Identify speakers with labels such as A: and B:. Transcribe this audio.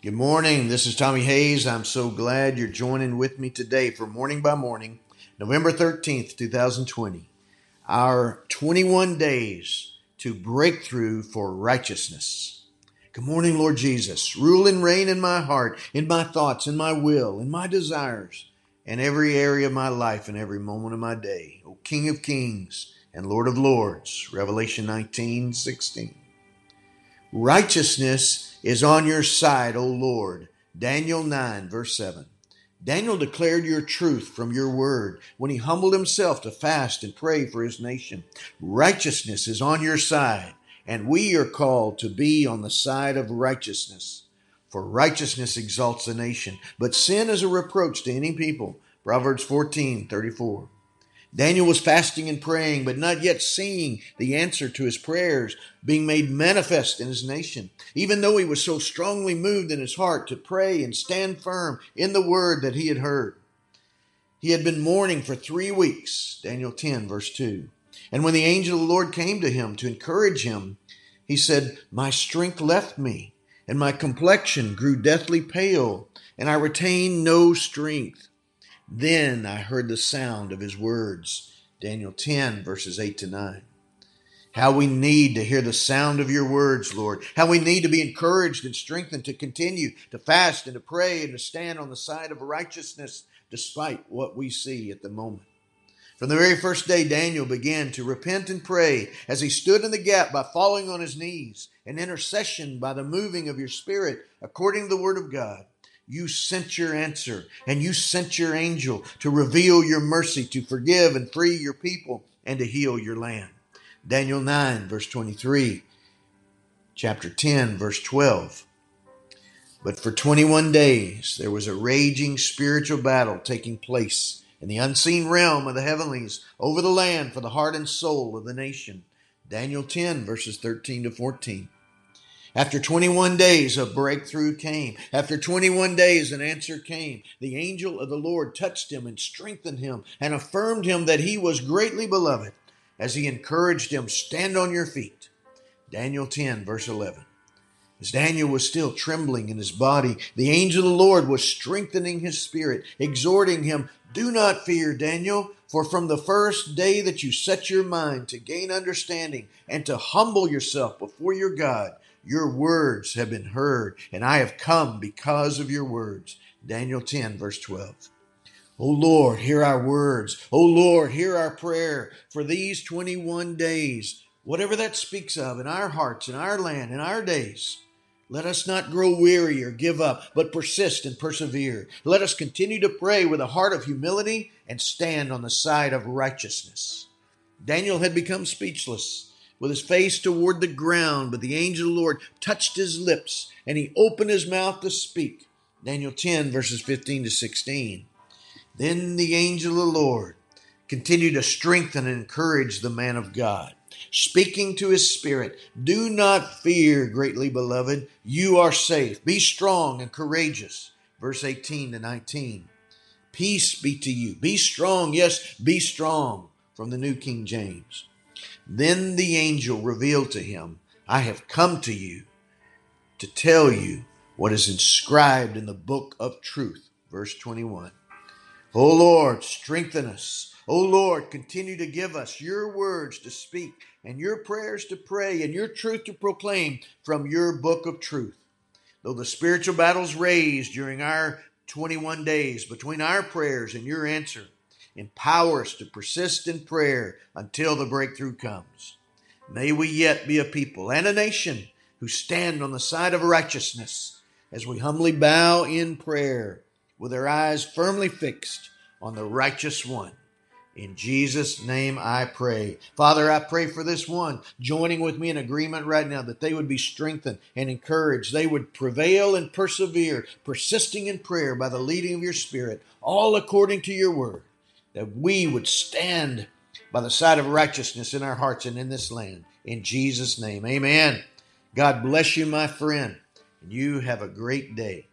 A: Good morning. This is Tommy Hayes. I'm so glad you're joining with me today for Morning by Morning, November 13th, 2020. Our 21 days to breakthrough for righteousness. Good morning, Lord Jesus. Rule and reign in my heart, in my thoughts, in my will, in my desires, in every area of my life and every moment of my day. O King of Kings and Lord of Lords. Revelation 19, 16. Righteousness is on your side, O Lord. Daniel 9, verse 7. Daniel declared your truth from your word when he humbled himself to fast and pray for his nation. Righteousness is on your side, and we are called to be on the side of righteousness. For righteousness exalts a nation, but sin is a reproach to any people. Proverbs 14, 34. Daniel was fasting and praying, but not yet seeing the answer to his prayers being made manifest in his nation. Even though he was so strongly moved in his heart to pray and stand firm in the word that he had heard. He had been mourning for three weeks, Daniel 10, verse 2. And when the angel of the Lord came to him to encourage him, he said, My strength left me, and my complexion grew deathly pale, and I retained no strength. Then I heard the sound of his words. Daniel 10, verses 8 to 9. How we need to hear the sound of your words, Lord. How we need to be encouraged and strengthened to continue to fast and to pray and to stand on the side of righteousness despite what we see at the moment. From the very first day, Daniel began to repent and pray as he stood in the gap by falling on his knees, an intercession by the moving of your Spirit according to the Word of God. You sent your answer and you sent your angel to reveal your mercy, to forgive and free your people, and to heal your land. Daniel 9, verse 23, chapter 10, verse 12. But for 21 days there was a raging spiritual battle taking place in the unseen realm of the heavenlies over the land for the heart and soul of the nation. Daniel 10, verses 13 to 14. After 21 days, a breakthrough came. After 21 days, an answer came. The angel of the Lord touched him and strengthened him and affirmed him that he was greatly beloved as he encouraged him, Stand on your feet. Daniel 10, verse 11. As Daniel was still trembling in his body, the angel of the Lord was strengthening his spirit, exhorting him, Do not fear, Daniel, for from the first day that you set your mind to gain understanding and to humble yourself before your God, your words have been heard, and I have come because of your words. Daniel 10, verse 12. O Lord, hear our words. O Lord, hear our prayer for these 21 days, whatever that speaks of in our hearts, in our land, in our days. Let us not grow weary or give up, but persist and persevere. Let us continue to pray with a heart of humility and stand on the side of righteousness. Daniel had become speechless with his face toward the ground, but the angel of the Lord touched his lips and he opened his mouth to speak. Daniel 10, verses 15 to 16. Then the angel of the Lord continued to strengthen and encourage the man of God, speaking to his spirit Do not fear, greatly beloved. You are safe. Be strong and courageous. Verse 18 to 19. Peace be to you. Be strong. Yes, be strong. From the New King James. Then the angel revealed to him, I have come to you to tell you what is inscribed in the book of truth. Verse 21. O Lord, strengthen us. O Lord, continue to give us your words to speak and your prayers to pray and your truth to proclaim from your book of truth. Though the spiritual battles raged during our 21 days between our prayers and your answer, Empower us to persist in prayer until the breakthrough comes. May we yet be a people and a nation who stand on the side of righteousness as we humbly bow in prayer with our eyes firmly fixed on the righteous one. In Jesus' name I pray. Father, I pray for this one joining with me in agreement right now that they would be strengthened and encouraged. They would prevail and persevere, persisting in prayer by the leading of your Spirit, all according to your word that we would stand by the side of righteousness in our hearts and in this land. In Jesus' name, amen. God bless you, my friend, and you have a great day.